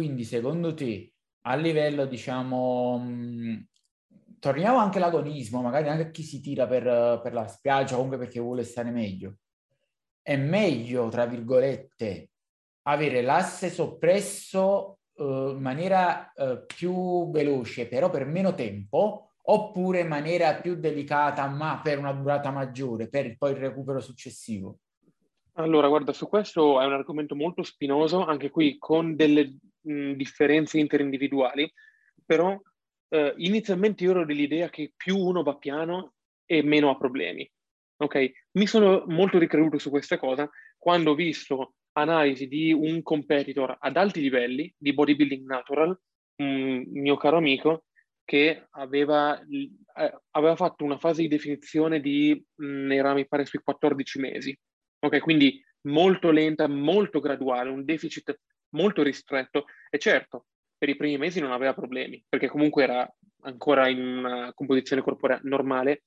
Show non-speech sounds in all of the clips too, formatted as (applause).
quindi secondo te a livello, diciamo, mh, torniamo anche all'agonismo, magari anche chi si tira per, per la spiaggia, comunque perché vuole stare meglio. È meglio, tra virgolette, avere l'asse soppresso uh, in maniera uh, più veloce, però per meno tempo, oppure in maniera più delicata, ma per una durata maggiore, per poi il recupero successivo? Allora, guarda, su questo è un argomento molto spinoso, anche qui con delle mh, differenze interindividuali, però eh, inizialmente io ero dell'idea che più uno va piano e meno ha problemi. Ok? Mi sono molto ricreduto su questa cosa quando ho visto analisi di un competitor ad alti livelli di bodybuilding natural, un mio caro amico, che aveva, eh, aveva fatto una fase di definizione di, mh, era mi pare sui 14 mesi. Ok, quindi molto lenta, molto graduale, un deficit molto ristretto e certo, per i primi mesi non aveva problemi, perché comunque era ancora in una composizione corporea normale.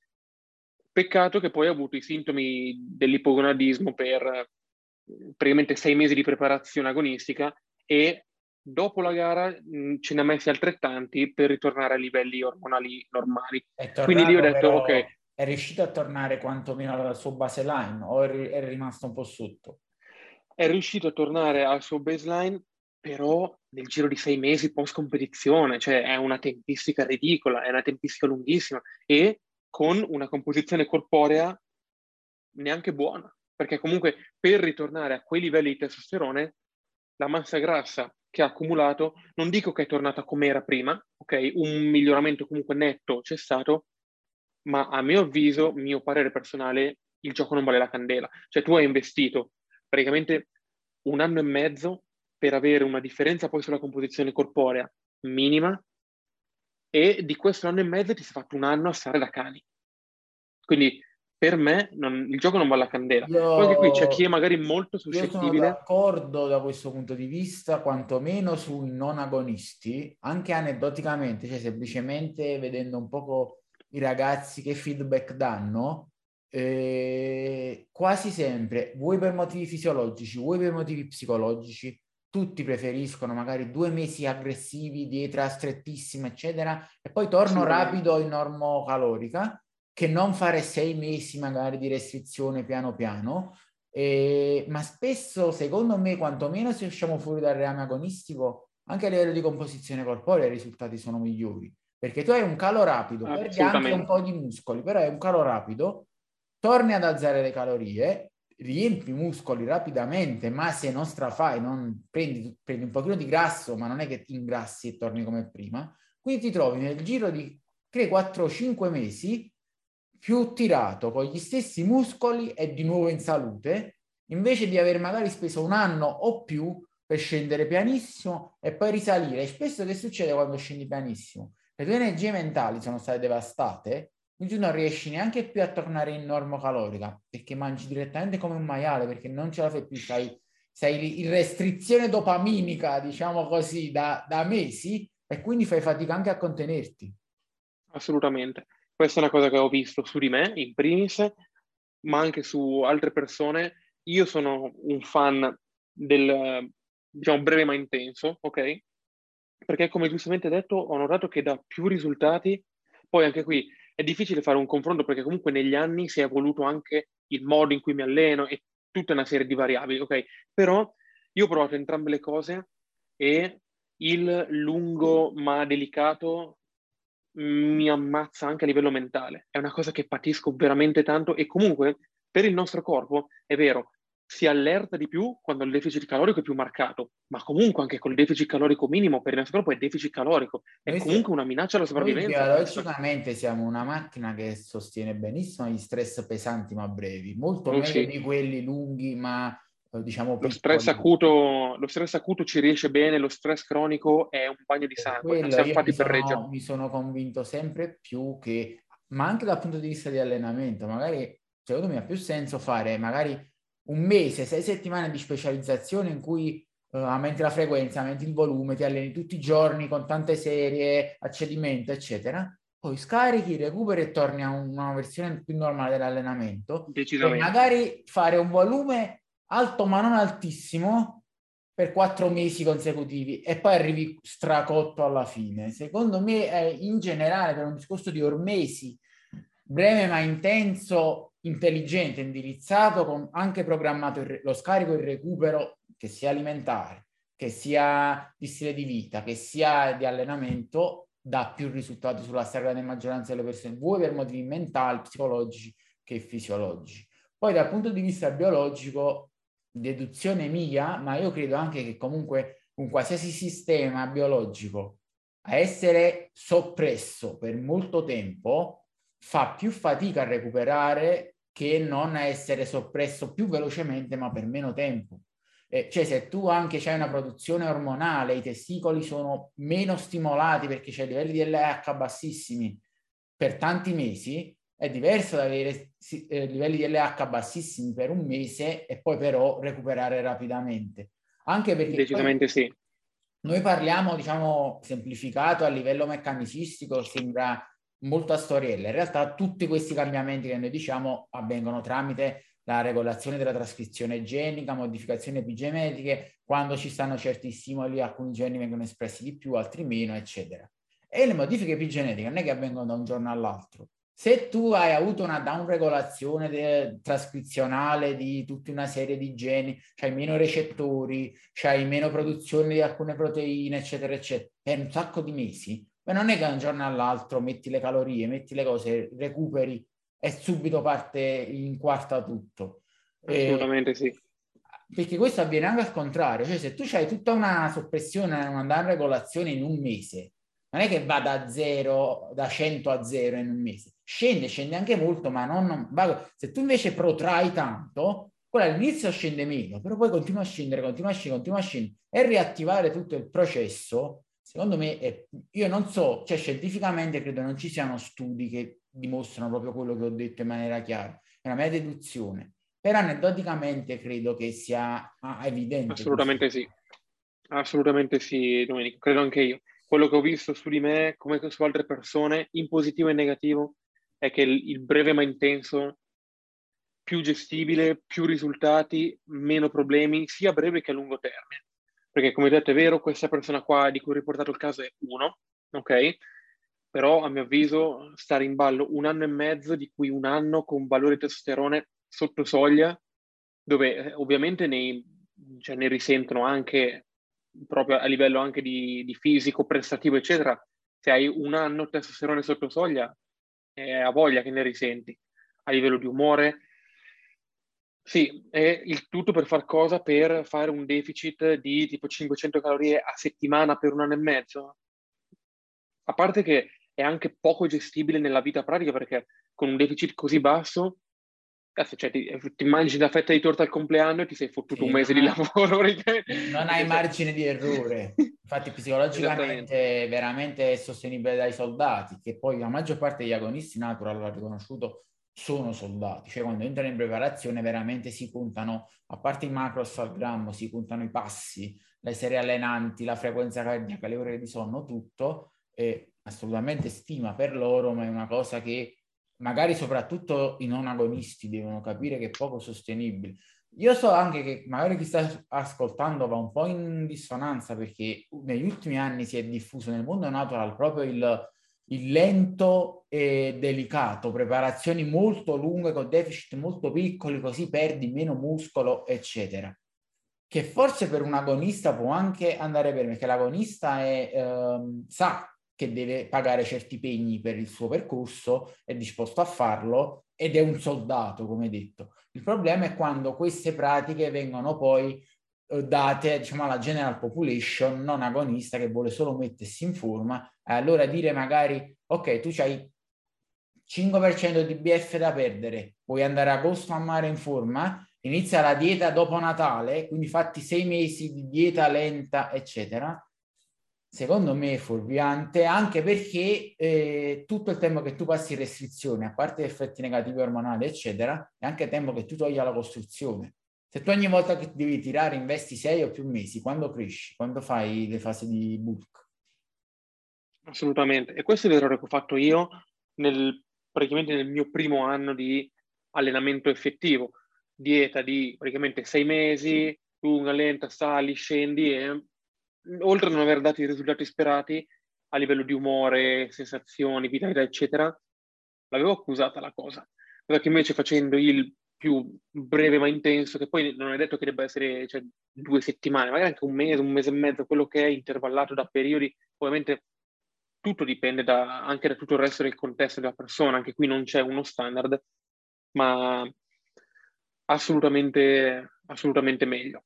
Peccato che poi ha avuto i sintomi dell'ipogonadismo per praticamente sei mesi di preparazione agonistica e dopo la gara mh, ce ne ha messi altrettanti per ritornare a livelli ormonali normali. Quindi lì ho detto, ok. È riuscito a tornare quantomeno al suo baseline o è rimasto un po' sotto? È riuscito a tornare al suo baseline, però nel giro di sei mesi post competizione, cioè è una tempistica ridicola, è una tempistica lunghissima e con una composizione corporea neanche buona perché comunque per ritornare a quei livelli di testosterone, la massa grassa che ha accumulato, non dico che è tornata come era prima, ok? Un miglioramento comunque netto c'è stato, ma a mio avviso, mio parere personale, il gioco non vale la candela. Cioè tu hai investito praticamente un anno e mezzo per avere una differenza poi sulla composizione corporea minima e di questo anno e mezzo ti sei fatto un anno a stare da cani. Quindi per me non, il gioco non va alla candela. Io, Poi anche qui c'è chi è magari molto suscettibile. Sono d'accordo da questo punto di vista, quantomeno sui non agonisti, anche aneddoticamente, cioè semplicemente vedendo un po' i ragazzi che feedback danno, eh, quasi sempre, vuoi per motivi fisiologici, vuoi per motivi psicologici, tutti preferiscono magari due mesi aggressivi, dieta strettissima, eccetera, e poi torno rapido in normocalorica che non fare sei mesi magari di restrizione piano piano, eh, ma spesso, secondo me, quantomeno se usciamo fuori dal reame agonistico, anche a livello di composizione corporea i risultati sono migliori. Perché tu hai un calo rapido, perdi anche un po' di muscoli, però hai un calo rapido, torni ad alzare le calorie, riempi i muscoli rapidamente, ma se non strafai, non prendi, prendi un pochino di grasso, ma non è che ti ingrassi e torni come prima, quindi ti trovi nel giro di 3, 4, 5 mesi più tirato con gli stessi muscoli e di nuovo in salute, invece di aver magari speso un anno o più per scendere pianissimo e poi risalire. E spesso che succede quando scendi pianissimo? Le tue energie mentali sono state devastate, tu non riesci neanche più a tornare in normocalorica perché mangi direttamente come un maiale, perché non ce la fai più, sei, sei in restrizione dopaminica, diciamo così, da, da mesi e quindi fai fatica anche a contenerti. Assolutamente. Questa è una cosa che ho visto su di me, in primis, ma anche su altre persone. Io sono un fan del, diciamo, breve ma intenso, ok? Perché come giustamente detto, ho notato che dà più risultati. Poi anche qui è difficile fare un confronto perché comunque negli anni si è evoluto anche il modo in cui mi alleno e tutta una serie di variabili, ok? Però io ho provato entrambe le cose e il lungo ma delicato mi ammazza anche a livello mentale. È una cosa che patisco veramente tanto e comunque per il nostro corpo è vero, si allerta di più quando il deficit calorico è più marcato, ma comunque anche col deficit calorico minimo per il nostro corpo è deficit calorico, è noi comunque siamo, una minaccia alla sopravvivenza. Biologicamente siamo una macchina che sostiene benissimo gli stress pesanti ma brevi, molto oh, meglio sì. di quelli lunghi ma eh, diciamo lo stress, acuto, lo stress acuto ci riesce bene, lo stress cronico è un bagno di sangue, non siamo fatti per reggere. Mi sono convinto sempre più che, ma anche dal punto di vista di allenamento, magari secondo me ha più senso fare magari un mese, sei settimane di specializzazione in cui uh, aumenti la frequenza, aumenti il volume, ti alleni tutti i giorni con tante serie, accedimento, eccetera. Poi scarichi, recuperi e torni a una versione più normale dell'allenamento. Decisamente. E magari fare un volume alto ma non altissimo per quattro mesi consecutivi e poi arrivi stracotto alla fine. Secondo me, è in generale, per un discorso di ormesi, breve ma intenso, intelligente, indirizzato, con anche programmato il, lo scarico e il recupero, che sia alimentare, che sia di stile di vita, che sia di allenamento, dà più risultati sulla stragrande maggioranza delle persone, vuoi per motivi mentali, psicologici che fisiologici. Poi dal punto di vista biologico deduzione mia, ma io credo anche che comunque un qualsiasi sistema biologico a essere soppresso per molto tempo fa più fatica a recuperare che non essere soppresso più velocemente ma per meno tempo. Eh, cioè se tu anche hai una produzione ormonale, i testicoli sono meno stimolati perché c'è livelli di LH bassissimi per tanti mesi, è diverso da avere eh, livelli di LH bassissimi per un mese e poi però recuperare rapidamente. Anche perché decisamente sì. Noi parliamo, diciamo, semplificato a livello meccanicistico, sembra molto a storiella. In realtà tutti questi cambiamenti che noi diciamo avvengono tramite la regolazione della trascrizione genica, modificazioni epigenetiche, quando ci stanno certi stimoli, alcuni geni vengono espressi di più, altri meno, eccetera. E le modifiche epigenetiche non è che avvengono da un giorno all'altro, se tu hai avuto una downregolazione de- trascrizionale di tutta una serie di geni, c'hai meno recettori, c'hai meno produzione di alcune proteine, eccetera, eccetera, per un sacco di mesi, ma non è che da un giorno all'altro metti le calorie, metti le cose, recuperi e subito parte in quarta tutto. Assolutamente eh, sì. Perché questo avviene anche al contrario, cioè se tu hai tutta una soppressione, una downregolazione in un mese, non è che va da zero, da 100 a zero in un mese, scende, scende anche molto, ma non, non va, se tu invece protrai tanto, quello all'inizio scende meno, però poi continua a scendere, continua a scendere, continua a scendere e riattivare tutto il processo, secondo me, è, io non so, cioè scientificamente credo non ci siano studi che dimostrano proprio quello che ho detto in maniera chiara, è una mia deduzione, però aneddoticamente credo che sia ah, evidente. Assolutamente questo. sì, assolutamente sì, Domenico, credo anche io quello che ho visto su di me, come su altre persone, in positivo e negativo, è che il, il breve ma intenso, più gestibile, più risultati, meno problemi, sia a breve che a lungo termine. Perché come detto è vero, questa persona qua di cui ho riportato il caso è uno, ok? Però a mio avviso stare in ballo un anno e mezzo, di cui un anno con valore di testosterone sotto soglia, dove eh, ovviamente ne, cioè, ne risentono anche proprio a livello anche di, di fisico, prestativo, eccetera, se hai un anno testosterone sotto soglia, è a voglia che ne risenti. A livello di umore, sì, è il tutto per far cosa? Per fare un deficit di tipo 500 calorie a settimana per un anno e mezzo? A parte che è anche poco gestibile nella vita pratica perché con un deficit così basso Cazzo, cioè, ti, ti, mangi la fetta di torta al compleanno e ti sei fottuto sì, un mese di lavoro. (laughs) non hai margine di errore. Infatti psicologicamente veramente è sostenibile dai soldati, che poi la maggior parte degli agonisti natural, l'ha riconosciuto, sono soldati. Cioè quando entrano in preparazione veramente si puntano, a parte i macros al grammo, si puntano i passi, le serie allenanti, la frequenza cardiaca, le ore di sonno, tutto. E assolutamente stima per loro, ma è una cosa che magari soprattutto i non agonisti devono capire che è poco sostenibile. Io so anche che magari chi sta ascoltando va un po' in dissonanza perché negli ultimi anni si è diffuso nel mondo natural proprio il, il lento e delicato, preparazioni molto lunghe con deficit molto piccoli, così perdi meno muscolo, eccetera. Che forse per un agonista può anche andare bene, perché l'agonista è, ehm, sa che deve pagare certi pegni per il suo percorso, è disposto a farlo ed è un soldato, come detto. Il problema è quando queste pratiche vengono poi eh, date diciamo, alla general population non agonista che vuole solo mettersi in forma allora dire magari ok tu hai 5% di BF da perdere vuoi andare a agosto a mare in forma inizia la dieta dopo Natale quindi fatti sei mesi di dieta lenta eccetera secondo me è fuorviante anche perché eh, tutto il tempo che tu passi in restrizione, a parte gli effetti negativi ormonali, eccetera, è anche tempo che tu togli la costruzione. Se tu ogni volta che devi tirare investi sei o più mesi, quando cresci, quando fai le fasi di bulk? Assolutamente. E questo è l'errore che ho fatto io nel, praticamente nel mio primo anno di allenamento effettivo. Dieta di praticamente sei mesi, lunga, lenta, sali, scendi e oltre a non aver dato i risultati sperati a livello di umore, sensazioni, vitalità, eccetera, l'avevo accusata la cosa. Cosa che invece facendo il più breve ma intenso, che poi non è detto che debba essere cioè, due settimane, magari anche un mese, un mese e mezzo, quello che è intervallato da periodi, ovviamente tutto dipende da, anche da tutto il resto del contesto della persona, anche qui non c'è uno standard, ma assolutamente, assolutamente meglio.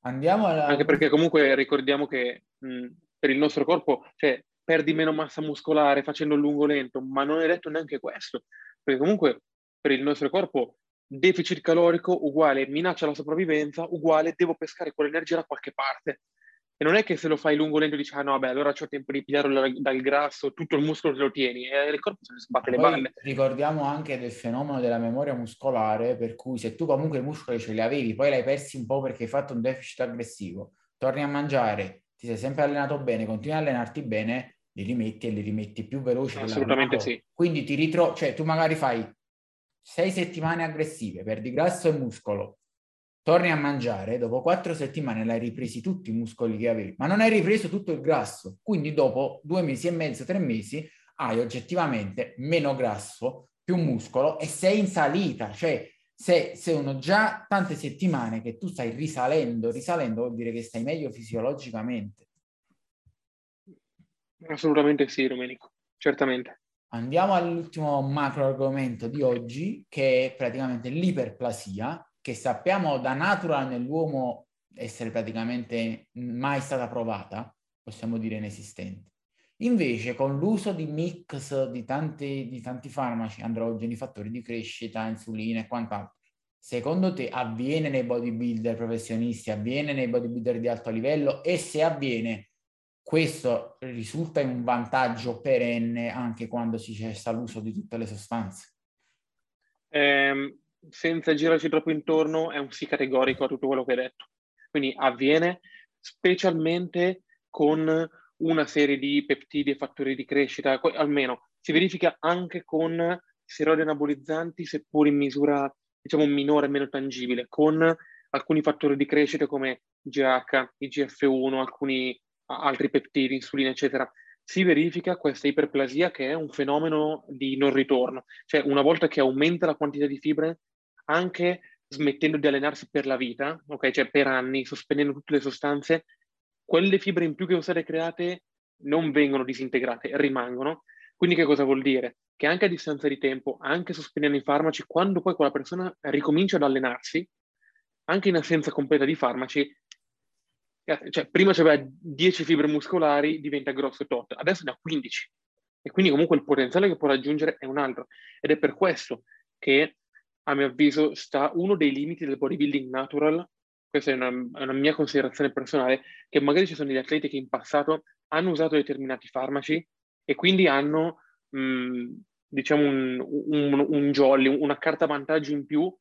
Andiamo alla... Anche perché comunque ricordiamo che mh, per il nostro corpo, cioè, perdi meno massa muscolare facendo lungo lento, ma non è detto neanche questo, perché comunque per il nostro corpo deficit calorico uguale minaccia alla sopravvivenza uguale devo pescare quell'energia da qualche parte. E non è che se lo fai lungo lento dici, ah no, beh, allora ho tempo di pigliarlo dal, grasso, tutto il muscolo te lo tieni, e il corpo se ne sbatte le balle. Ricordiamo anche del fenomeno della memoria muscolare, per cui se tu comunque i muscoli ce li avevi, poi l'hai persi un po' perché hai fatto un deficit aggressivo, torni a mangiare, ti sei sempre allenato bene, continui a allenarti bene, li rimetti e li rimetti più veloci. Assolutamente sì. Quindi ti ritrovi, cioè tu magari fai sei settimane aggressive, perdi grasso e muscolo, torni a mangiare, dopo quattro settimane l'hai ripresi tutti i muscoli che avevi, ma non hai ripreso tutto il grasso. Quindi dopo due mesi e mezzo, tre mesi, hai oggettivamente meno grasso, più muscolo e sei in salita. Cioè, se sono già tante settimane che tu stai risalendo, risalendo vuol dire che stai meglio fisiologicamente. Assolutamente sì, Domenico, certamente. Andiamo all'ultimo macro argomento di oggi, che è praticamente l'iperplasia, che sappiamo da natural nell'uomo essere praticamente mai stata provata, possiamo dire inesistente. Invece con l'uso di mix di tanti, di tanti farmaci, androgeni, fattori di crescita, insulina e quant'altro, secondo te avviene nei bodybuilder professionisti, avviene nei bodybuilder di alto livello e se avviene, questo risulta in un vantaggio perenne anche quando si cessa l'uso di tutte le sostanze? Eh, senza girarci troppo intorno, è un sì categorico a tutto quello che hai detto. Quindi avviene specialmente con una serie di peptidi e fattori di crescita, almeno si verifica anche con steroidi anabolizzanti, seppur in misura diciamo minore meno tangibile, con alcuni fattori di crescita come GH, IGF-1, alcuni altri peptidi, insulina, eccetera. Si verifica questa iperplasia che è un fenomeno di non ritorno, cioè una volta che aumenta la quantità di fibre, anche smettendo di allenarsi per la vita, ok? Cioè per anni, sospendendo tutte le sostanze, quelle fibre in più che sono state create non vengono disintegrate, rimangono. Quindi che cosa vuol dire? Che anche a distanza di tempo, anche sospendendo i farmaci, quando poi quella persona ricomincia ad allenarsi, anche in assenza completa di farmaci, eh, cioè prima c'aveva 10 fibre muscolari, diventa grosso tot, adesso ne ha 15. E quindi comunque il potenziale che può raggiungere è un altro. Ed è per questo che a mio avviso, sta uno dei limiti del bodybuilding natural, questa è una, una, mia considerazione personale, che magari ci sono degli atleti che in passato hanno usato determinati farmaci e quindi hanno, mh, diciamo, un, un, un jolly, una carta vantaggio in più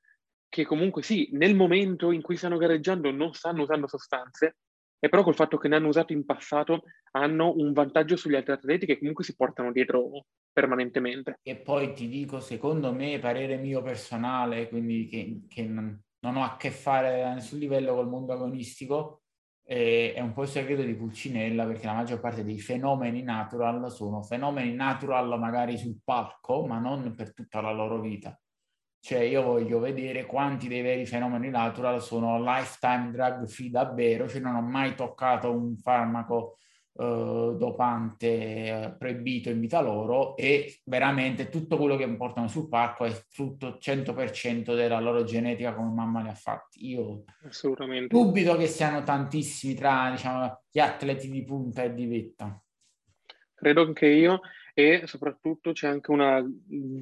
che comunque sì, nel momento in cui stanno gareggiando non stanno usando sostanze, e però col fatto che ne hanno usato in passato hanno un vantaggio sugli altri atleti che comunque si portano dietro permanentemente. E poi ti dico, secondo me, parere mio personale, quindi che, che non, ho a che fare a nessun livello col mondo agonistico, eh, è un po' il segreto di Pulcinella perché la maggior parte dei fenomeni natural sono fenomeni natural magari sul palco, ma non per tutta la loro vita. Cioè io voglio vedere quanti dei veri fenomeni natural sono lifetime drug free davvero, cioè non ho mai toccato un farmaco uh, dopante uh, proibito in vita loro e veramente tutto quello che portano sul palco è frutto 100% della loro genetica come mamma li ha fatti. Io Assolutamente. dubito che siano tantissimi tra diciamo, gli atleti di punta e di vetta. Credo anche io e soprattutto c'è anche una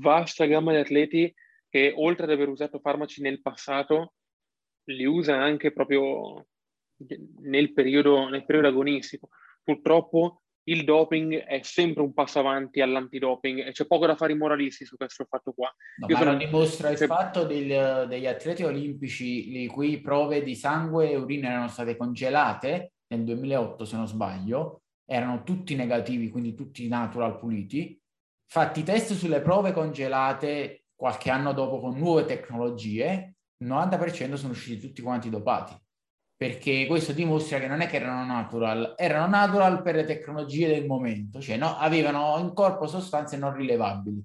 vasta gamma di atleti che oltre ad aver usato farmaci nel passato, li usa anche proprio nel periodo, nel periodo agonistico. Purtroppo il doping è sempre un passo avanti all'antidoping e c'è poco da fare i moralisti su questo fatto qua. No, Io ma sono... lo dimostra il se... fatto del, degli atleti olimpici le cui prove di sangue e urina erano state congelate nel 2008 se non sbaglio, erano tutti negativi, quindi tutti natural puliti. Fatti test sulle prove congelate qualche anno dopo con nuove tecnologie, il 90% sono usciti tutti quanti dopati. perché questo dimostra che non è che erano natural, erano natural per le tecnologie del momento, cioè no, avevano in corpo sostanze non rilevabili.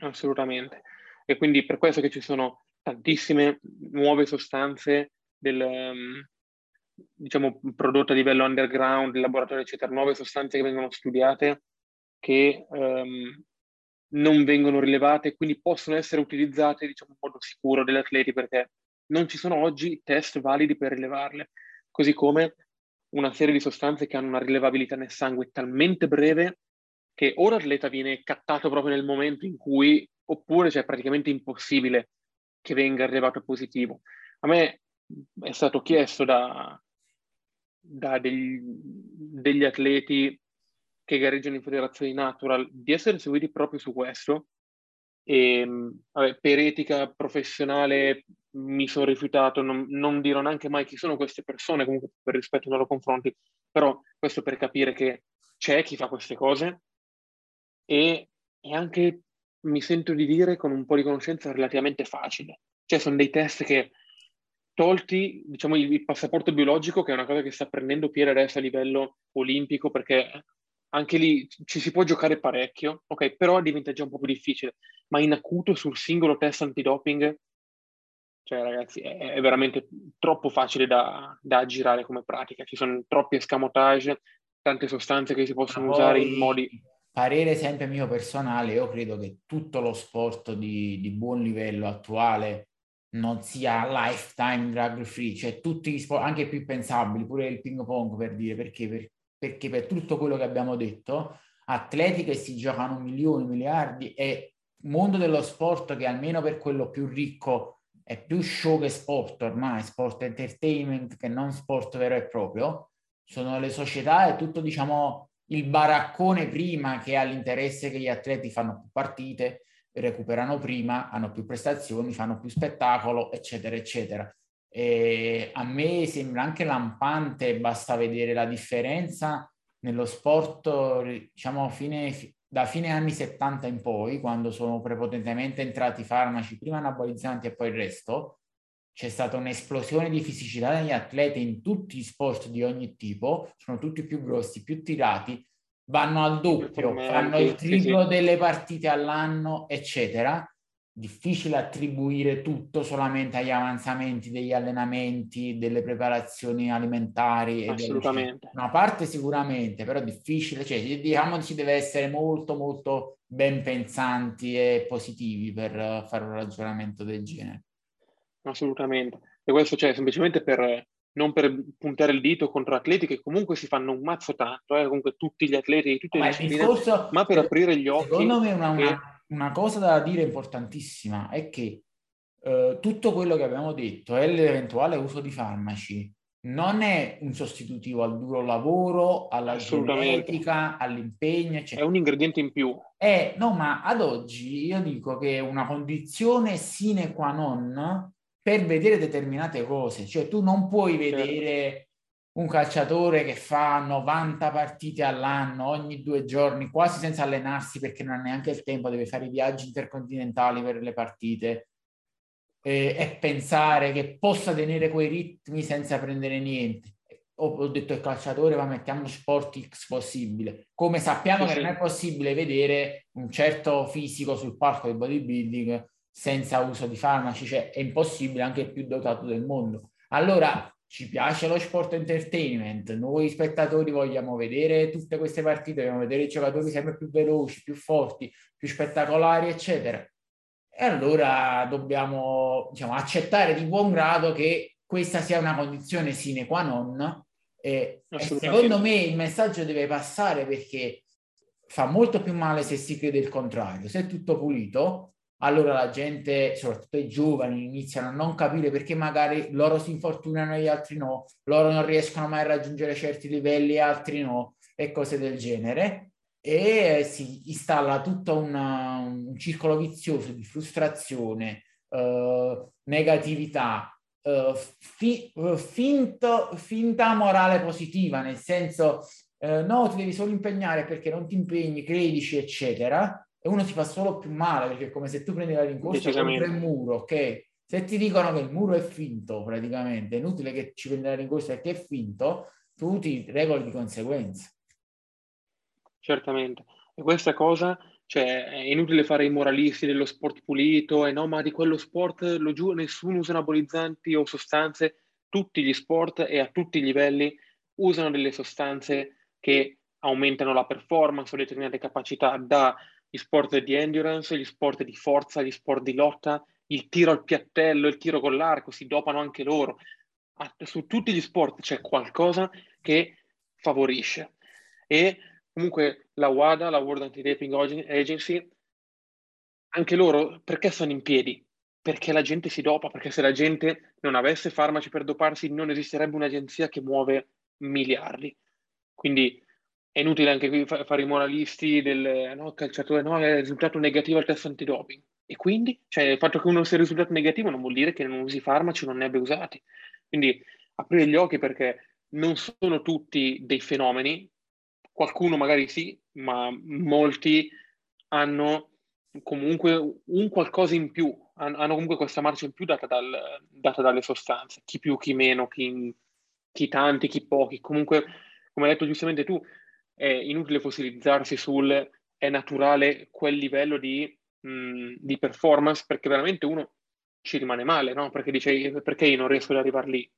Assolutamente. E quindi per questo che ci sono tantissime nuove sostanze del, um, diciamo, prodotte a livello underground, laboratorio, eccetera, nuove sostanze che vengono studiate che um, non vengono rilevate quindi possono essere utilizzate diciamo, in modo sicuro dagli atleti perché non ci sono oggi test validi per rilevarle, così come una serie di sostanze che hanno una rilevabilità nel sangue talmente breve che o l'atleta viene cattato proprio nel momento in cui, oppure cioè, è praticamente impossibile che venga rilevato positivo. A me è stato chiesto da, da degli, degli atleti che gareggiano in federazioni natural di essere seguiti proprio su questo e vabbè, per etica professionale mi sono rifiutato, non, non, dirò neanche mai chi sono queste persone, comunque per rispetto nei loro confronti, però questo per capire che c'è chi fa queste cose e, e anche mi sento di dire con un po' di conoscenza relativamente facile. Cioè sono dei test che tolti diciamo il, il passaporto biologico, che è una cosa che sta prendendo piede adesso a livello olimpico, perché anche lì ci si può giocare parecchio, ok, però diventa già un po' più difficile, ma in acuto sul singolo test antidoping, cioè ragazzi, è, è veramente troppo facile da, da, aggirare come pratica, ci sono troppi escamotage, tante sostanze che si possono poi, usare in modi... Parere sempre mio personale, io credo che tutto lo sport di, di buon livello attuale non sia lifetime drug free, cioè tutti gli sport, anche più pensabili, pure il ping pong per dire, perché? Per, perché per tutto quello che abbiamo detto, atleti che si giocano milioni, miliardi e mondo dello sport che almeno per quello più ricco è più show che sport ormai, sport entertainment che non sport vero e proprio, sono le società e tutto diciamo il baraccone prima che ha l'interesse che gli atleti fanno più partite, recuperano prima, hanno più prestazioni, fanno più spettacolo, eccetera, eccetera. E a me sembra anche lampante, basta vedere la differenza nello sport, diciamo, fine, da fine anni 70 in poi, quando sono prepotentemente entrati i farmaci, prima anabolizzanti e poi il resto, c'è stata un'esplosione di fisicità degli atleti in tutti gli sport di ogni tipo, sono tutti più grossi, più tirati, vanno al doppio, fanno il triplo delle partite all'anno, eccetera difficile attribuire tutto solamente agli avanzamenti degli allenamenti, delle preparazioni alimentari. Assolutamente. Una parte sicuramente, però difficile, cioè diciamo ci deve essere molto molto ben pensanti e positivi per fare un ragionamento del genere. Assolutamente. E questo c'è cioè, semplicemente per non per puntare il dito contro atleti che comunque si fanno un mazzo tanto, eh, comunque tutti gli atleti di tutte le discorso, ma per aprire gli occhi. Secondo me una, una, una cosa da dire importantissima è che eh, tutto quello che abbiamo detto e l'eventuale uso di farmaci non è un sostitutivo al duro lavoro, alla genetica, all'impegno, eccetera. È un ingrediente in più. È, no, ma ad oggi io dico che è una condizione sine qua non per vedere determinate cose. Cioè tu non puoi certo. vedere un calciatore che fa 90 partite all'anno ogni due giorni, quasi senza allenarsi perché non ha neanche il tempo, deve fare i viaggi intercontinentali per le partite eh, e pensare che possa tenere quei ritmi senza prendere niente. Ho, ho detto il calciatore, ma mettiamo sport X possibile. Come sappiamo sì, che sì. non è possibile vedere un certo fisico sul palco del bodybuilding senza uso di farmaci, cioè è impossibile anche il più dotato del mondo. Allora, ci piace lo sport entertainment, noi spettatori vogliamo vedere tutte queste partite, vogliamo vedere i giocatori sempre più veloci, più forti, più spettacolari, eccetera. E allora dobbiamo diciamo, accettare di buon grado che questa sia una condizione sine qua non. E, e secondo me il messaggio deve passare perché fa molto più male se si crede il contrario. Se è tutto pulito, allora la gente, soprattutto i giovani, iniziano a non capire perché magari loro si infortunano e gli altri no, loro non riescono mai a raggiungere certi livelli e altri no, e cose del genere. E si installa tutto una, un circolo vizioso di frustrazione, eh, negatività, eh, fi, finto, finta morale positiva, nel senso eh, no, ti devi solo impegnare perché non ti impegni, credici, eccetera e uno si fa solo più male perché è come se tu prendi la rincorsa contro il muro, ok? Se ti dicono che il muro è finto, praticamente, è inutile che ci prendiamo in corso perché è finto, tu ti regoli di conseguenza. Certamente. E questa cosa, cioè, è inutile fare i moralisti dello sport pulito, e no, ma di quello sport lo giuro, nessuno usa anabolizzanti o sostanze, tutti gli sport e a tutti i livelli usano delle sostanze che aumentano la performance o determinate capacità dagli sport di endurance, gli sport di forza, gli sport di lotta, il tiro al piattello, il tiro con l'arco, si dopano anche loro. Su tutti gli sport c'è qualcosa che favorisce. E comunque la WADA, la World Anti-Doping Agency, anche loro perché stanno in piedi? Perché la gente si dopa, perché se la gente non avesse farmaci per doparsi non esisterebbe un'agenzia che muove miliardi. Quindi è inutile anche qui fare i moralisti del no, calciatore, no, è risultato negativo al test antidoping. E quindi? Cioè, il fatto che uno sia risultato negativo non vuol dire che non usi farmaci non ne abbia usati. Quindi aprire gli occhi perché non sono tutti dei fenomeni, qualcuno magari sì, ma molti hanno comunque un qualcosa in più, hanno comunque questa marcia in più data, dal, data dalle sostanze, chi più, chi meno, chi, chi tanti, chi pochi. Comunque, come hai detto giustamente tu, è inutile fossilizzarsi sul è naturale quel livello di, mh, di performance perché veramente uno ci rimane male, no? Perché dice perché io non riesco ad arrivare lì.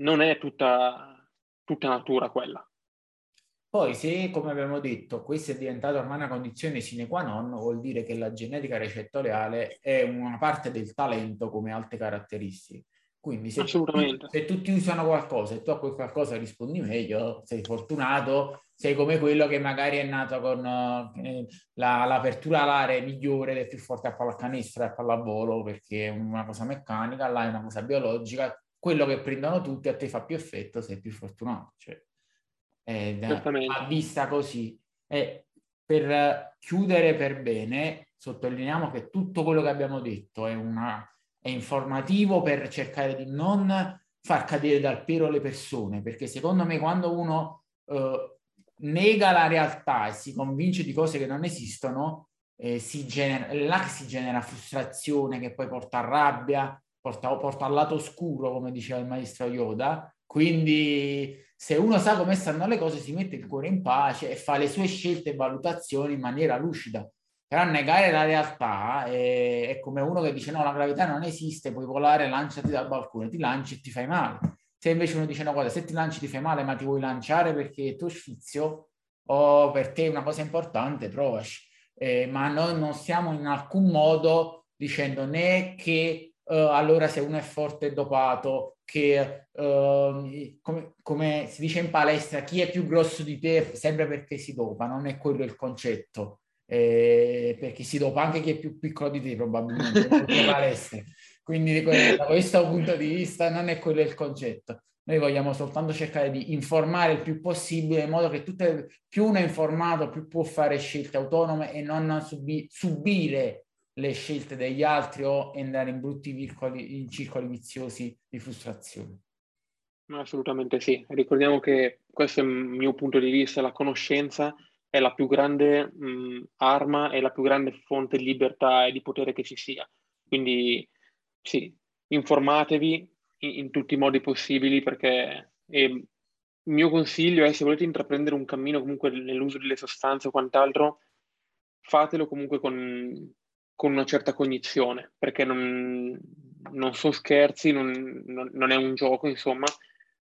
Non è tutta, tutta natura quella. Poi, se come abbiamo detto, questa è diventata ormai una condizione sine qua non, vuol dire che la genetica recettoriale è una parte del talento come altre caratteristiche. Quindi se, se tutti usano qualcosa e tu a quel qualcosa rispondi meglio, sei fortunato, sei come quello che magari è nato con eh, la, l'apertura alare migliore ed è più forte a pallacanestro e a pallavolo perché è una cosa meccanica, là è una cosa biologica, quello che prendono tutti a te fa più effetto, sei più fortunato. Cioè, eh, a vista così. E per chiudere per bene, sottolineiamo che tutto quello che abbiamo detto è una è informativo per cercare di non far cadere dal pero le persone, perché secondo me quando uno eh, nega la realtà e si convince di cose che non esistono, eh, si genera, là si genera frustrazione che poi porta a rabbia, porta, porta al lato oscuro, come diceva il maestro Yoda. Quindi se uno sa come stanno le cose, si mette il cuore in pace e fa le sue scelte e valutazioni in maniera lucida. Però negare la realtà è, è, come uno che dice no, la gravità non esiste, puoi volare, lanciati dal balcone, ti lanci e ti fai male. Se invece uno dice no, guarda, se ti lanci ti fai male, ma ti vuoi lanciare perché è tuo sfizio o per te è una cosa importante, provaci. Eh, ma noi non stiamo in alcun modo dicendo né che uh, allora se uno è forte e dopato, che uh, come, come si dice in palestra, chi è più grosso di te sempre perché si dopa, non è quello il concetto. Eh, perché si dopa anche chi è più piccolo di te probabilmente, (laughs) quindi da questo punto di vista non è quello il concetto. Noi vogliamo soltanto cercare di informare il più possibile in modo che tutte, più uno è informato, più può fare scelte autonome e non subi, subire le scelte degli altri o andare in brutti vircoli, in circoli viziosi di frustrazione. Assolutamente sì. Ricordiamo che questo è il mio punto di vista, la conoscenza è la più grande mh, arma e la più grande fonte di libertà e di potere che ci sia. Quindi sì, informatevi in, in tutti i modi possibili perché il mio consiglio è se volete intraprendere un cammino comunque nell'uso delle sostanze o quant'altro, fatelo comunque con, con una certa cognizione, perché non, non sono scherzi, non, non, non, è un gioco, insomma,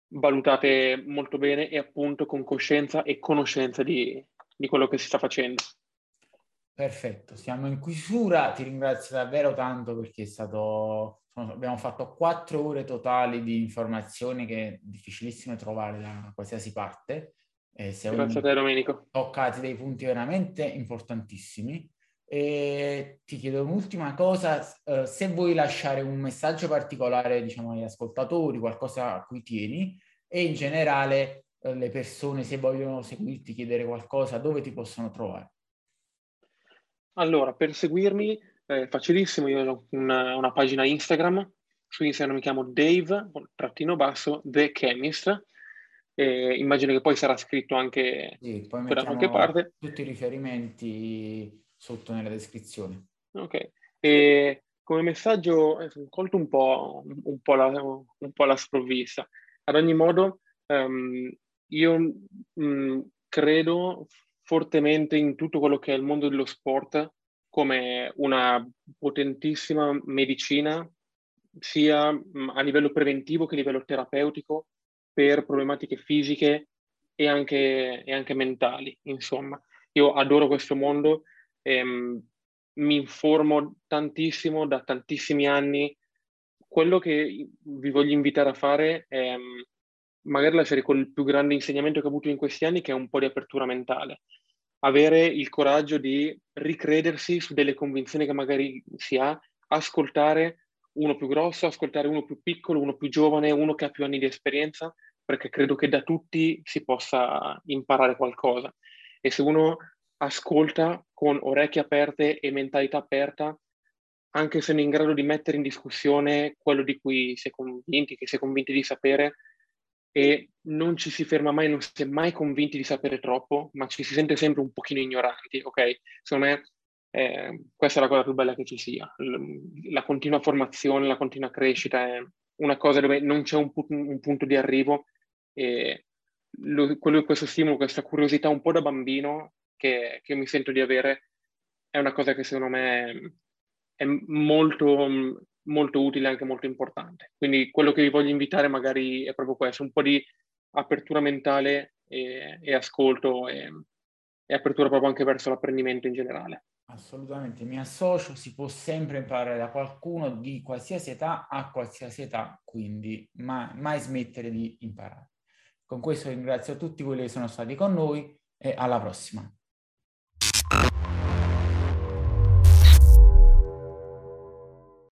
valutate molto bene e appunto con coscienza e conoscenza di, di quello che si sta facendo. Perfetto, siamo in chiusura, ti ringrazio davvero tanto perché è stato, abbiamo fatto quattro ore totali di informazioni che è difficilissimo trovare da qualsiasi parte. Eh, Grazie a te Domenico. Toccati dei punti veramente importantissimi. E ti chiedo un'ultima cosa, eh, se vuoi lasciare un messaggio particolare diciamo, agli ascoltatori, qualcosa a cui tieni e in generale eh, le persone se vogliono seguirti, chiedere qualcosa, dove ti possono trovare? Allora, per seguirmi è facilissimo, io ho una, una pagina Instagram, su Instagram mi chiamo Dave, trattino basso, The Chemist, e immagino che poi sarà scritto anche sì, poi da qualche parte. Tutti i riferimenti sotto nella descrizione. Ok. E come messaggio ho colto un po', un po', la, un po la sprovvista. Ad ogni modo, um, io mh, mm, credo fortemente in tutto quello che è il mondo dello sport come una potentissima medicina, sia mm, a livello preventivo che a livello terapeutico, per problematiche fisiche e anche, e anche mentali. Insomma, io adoro questo mondo, ehm, mi informo tantissimo da tantissimi anni. Quello che vi voglio invitare a fare è mm, magari lasciare quel più grande insegnamento che ho avuto in questi anni, che è un po' di apertura mentale. Avere il coraggio di ricredersi su delle convinzioni che magari si ha, ascoltare uno più grosso, ascoltare uno più piccolo, uno più giovane, uno che ha più anni di esperienza, perché credo che da tutti si possa imparare qualcosa. E se uno ascolta con orecchie aperte e mentalità aperta, anche se non è in grado di mettere in discussione quello di cui si è convinti, che si è convinti di sapere, e non ci si ferma mai, non si è mai convinti di sapere troppo, ma ci si sente sempre un pochino ignoranti, ok? Secondo me eh, questa è la cosa più bella che ci sia. L- la continua formazione, la continua crescita è una cosa dove non c'è un, pu- un punto di arrivo e lo, quello, questo stimolo, questa curiosità un po' da bambino che, che mi sento di avere è una cosa che secondo me è molto molto utile e anche molto importante. Quindi quello che vi voglio invitare magari è proprio questo, un po' di apertura mentale e, e ascolto e, e apertura proprio anche verso l'apprendimento in generale. Assolutamente, mi associo, si può sempre imparare da qualcuno di qualsiasi età a qualsiasi età, quindi ma, mai smettere di imparare. Con questo ringrazio tutti quelli che sono stati con noi e alla prossima.